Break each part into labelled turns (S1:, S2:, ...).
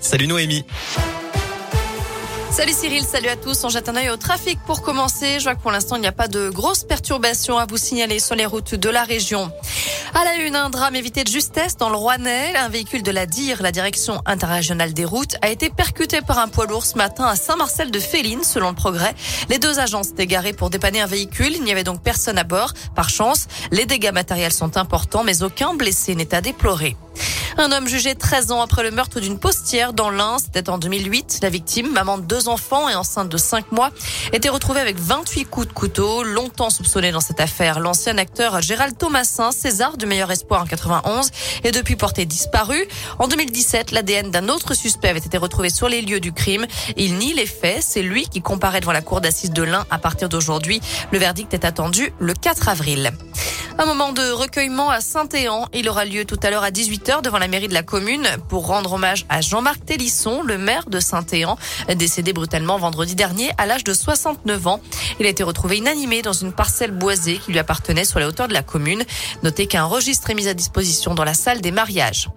S1: Salut Noémie.
S2: Salut Cyril, salut à tous. On jette un œil au trafic pour commencer. Je vois que pour l'instant, il n'y a pas de grosses perturbations à vous signaler sur les routes de la région. À la une, un drame évité de justesse dans le Rouennais. Un véhicule de la DIR, la direction interrégionale des routes, a été percuté par un poids lourd ce matin à Saint-Marcel de Féline, selon le progrès. Les deux agents s'étaient garés pour dépanner un véhicule. Il n'y avait donc personne à bord. Par chance, les dégâts matériels sont importants, mais aucun blessé n'est à déplorer. Un homme jugé 13 ans après le meurtre d'une postière dans l'Ain, c'était en 2008. La victime, maman de deux enfants et enceinte de 5 mois, était retrouvée avec 28 coups de couteau. Longtemps soupçonné dans cette affaire, l'ancien acteur Gérald Thomasin, César du meilleur espoir en 91, est depuis porté disparu. En 2017, l'ADN d'un autre suspect avait été retrouvé sur les lieux du crime. Il nie les faits. C'est lui qui comparaît devant la cour d'assises de l'Ain à partir d'aujourd'hui. Le verdict est attendu le 4 avril. Un moment de recueillement à Saint-Éan. Il aura lieu tout à l'heure à 18h devant la mairie de la commune pour rendre hommage à Jean-Marc Télisson, le maire de Saint-Éan, décédé brutalement vendredi dernier à l'âge de 69 ans. Il a été retrouvé inanimé dans une parcelle boisée qui lui appartenait sur les hauteurs de la commune. Notez qu'un registre est mis à disposition dans la salle des mariages.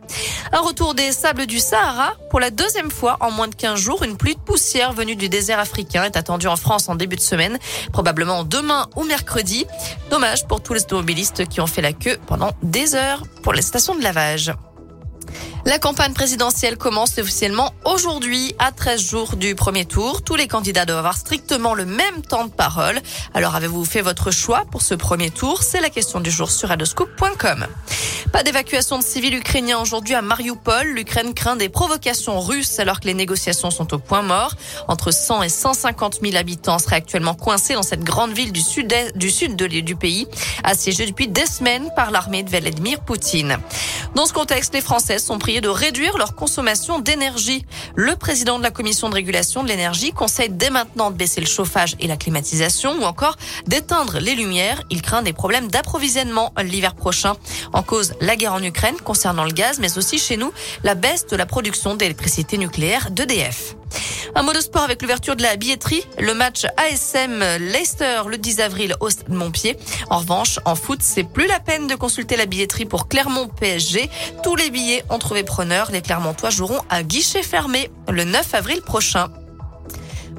S2: Un retour des sables du Sahara. Pour la deuxième fois en moins de 15 jours, une pluie de poussière venue du désert africain est attendue en France en début de semaine, probablement demain ou mercredi. Dommage pour tous les automobilistes qui ont fait la queue pendant des heures pour les stations de lavage. La campagne présidentielle commence officiellement aujourd'hui, à 13 jours du premier tour. Tous les candidats doivent avoir strictement le même temps de parole. Alors avez-vous fait votre choix pour ce premier tour? C'est la question du jour sur adoscope.com. Pas d'évacuation de civils ukrainiens aujourd'hui à Mariupol. L'Ukraine craint des provocations russes alors que les négociations sont au point mort. Entre 100 et 150 000 habitants seraient actuellement coincés dans cette grande ville du sud, du sud de, du pays, assiégée depuis des semaines par l'armée de Vladimir Poutine. Dans ce contexte, les Français sont priés de réduire leur consommation d'énergie. Le président de la commission de régulation de l'énergie conseille dès maintenant de baisser le chauffage et la climatisation ou encore d'éteindre les lumières. Il craint des problèmes d'approvisionnement l'hiver prochain. En cause, la guerre en Ukraine concernant le gaz, mais aussi chez nous, la baisse de la production d'électricité nucléaire d'EDF. Un mot de sport avec l'ouverture de la billetterie. Le match ASM Leicester le 10 avril au Stade Montpied. En revanche, en foot, c'est plus la peine de consulter la billetterie pour Clermont PSG. Tous les billets ont trouvé preneur. Les Clermontois joueront à guichet fermé le 9 avril prochain.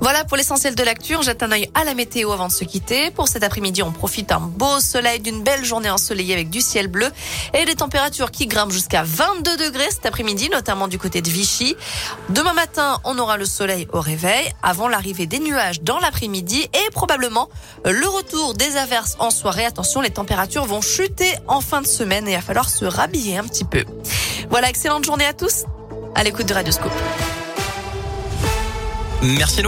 S2: Voilà pour l'essentiel de l'actu. On jette un œil à la météo avant de se quitter. Pour cet après-midi, on profite d'un beau soleil, d'une belle journée ensoleillée avec du ciel bleu et des températures qui grimpent jusqu'à 22 degrés cet après-midi, notamment du côté de Vichy. Demain matin, on aura le soleil au réveil avant l'arrivée des nuages dans l'après-midi et probablement le retour des averses en soirée. Attention, les températures vont chuter en fin de semaine et il va falloir se rhabiller un petit peu. Voilà, excellente journée à tous. À l'écoute de Radioscope.
S1: Merci.